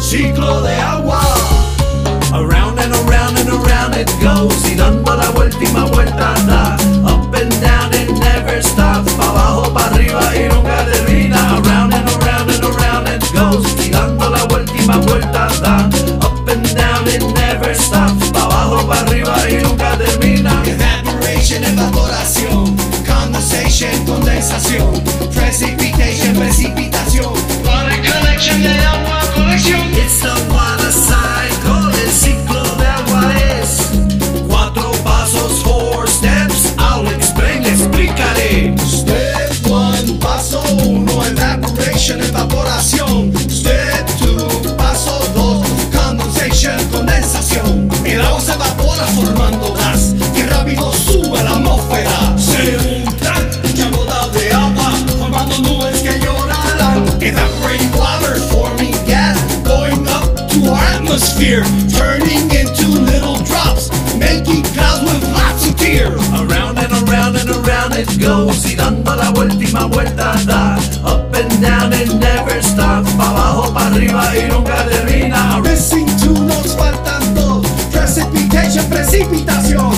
ciclo de agua. Around and around and around it goes y dando la última vuelta da. Up and down it never stops, pa abajo, pa arriba y nunca termina. Around and around and around it goes y dando la última vuelta da. Up and down it never stops, pa abajo, pa arriba y nunca termina. Evaporation, evaporación. Condensation, condensación. Evaporating water forming gas going up to our atmosphere, turning into little drops, making clouds with lots of tears. Around and around and around it goes Y dando la última vuelta da Up and down it never stops Pa abajo, pa arriba y nunca termina Missing two nos faltan dos. Precipitation, precipitación.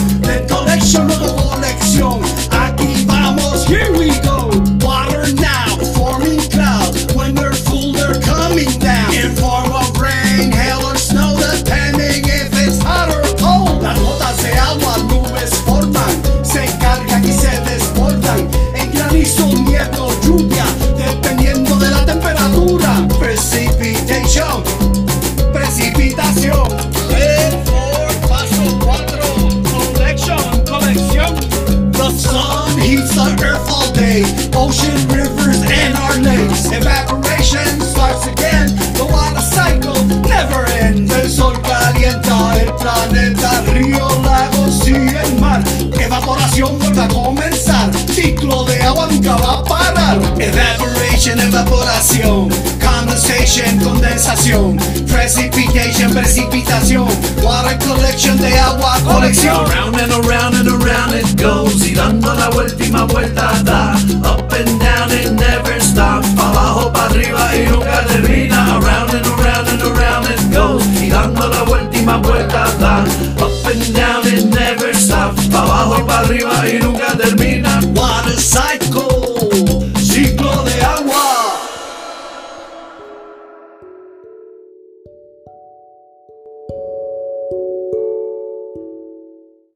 All day, ocean, rivers, and our lakes. Evaporation starts again, the water cycle never ends. El sol calienta el planeta, río, lagos y el mar. Evaporación vuelve a comenzar, ciclo de agua nunca va a parar. Evaporation, evaporación, condensation, condensación, precipitation, precipitación, water collection de agua, colección. Around and around and around it goes Y dando vuelta y más vuelta da. Up and down and never stop. Pa abajo, pa arriba y nunca termina. Around and around and around it goes. Y dando la vuelta y más vuelta da. Up and down and never stop. Pa abajo, pa arriba y nunca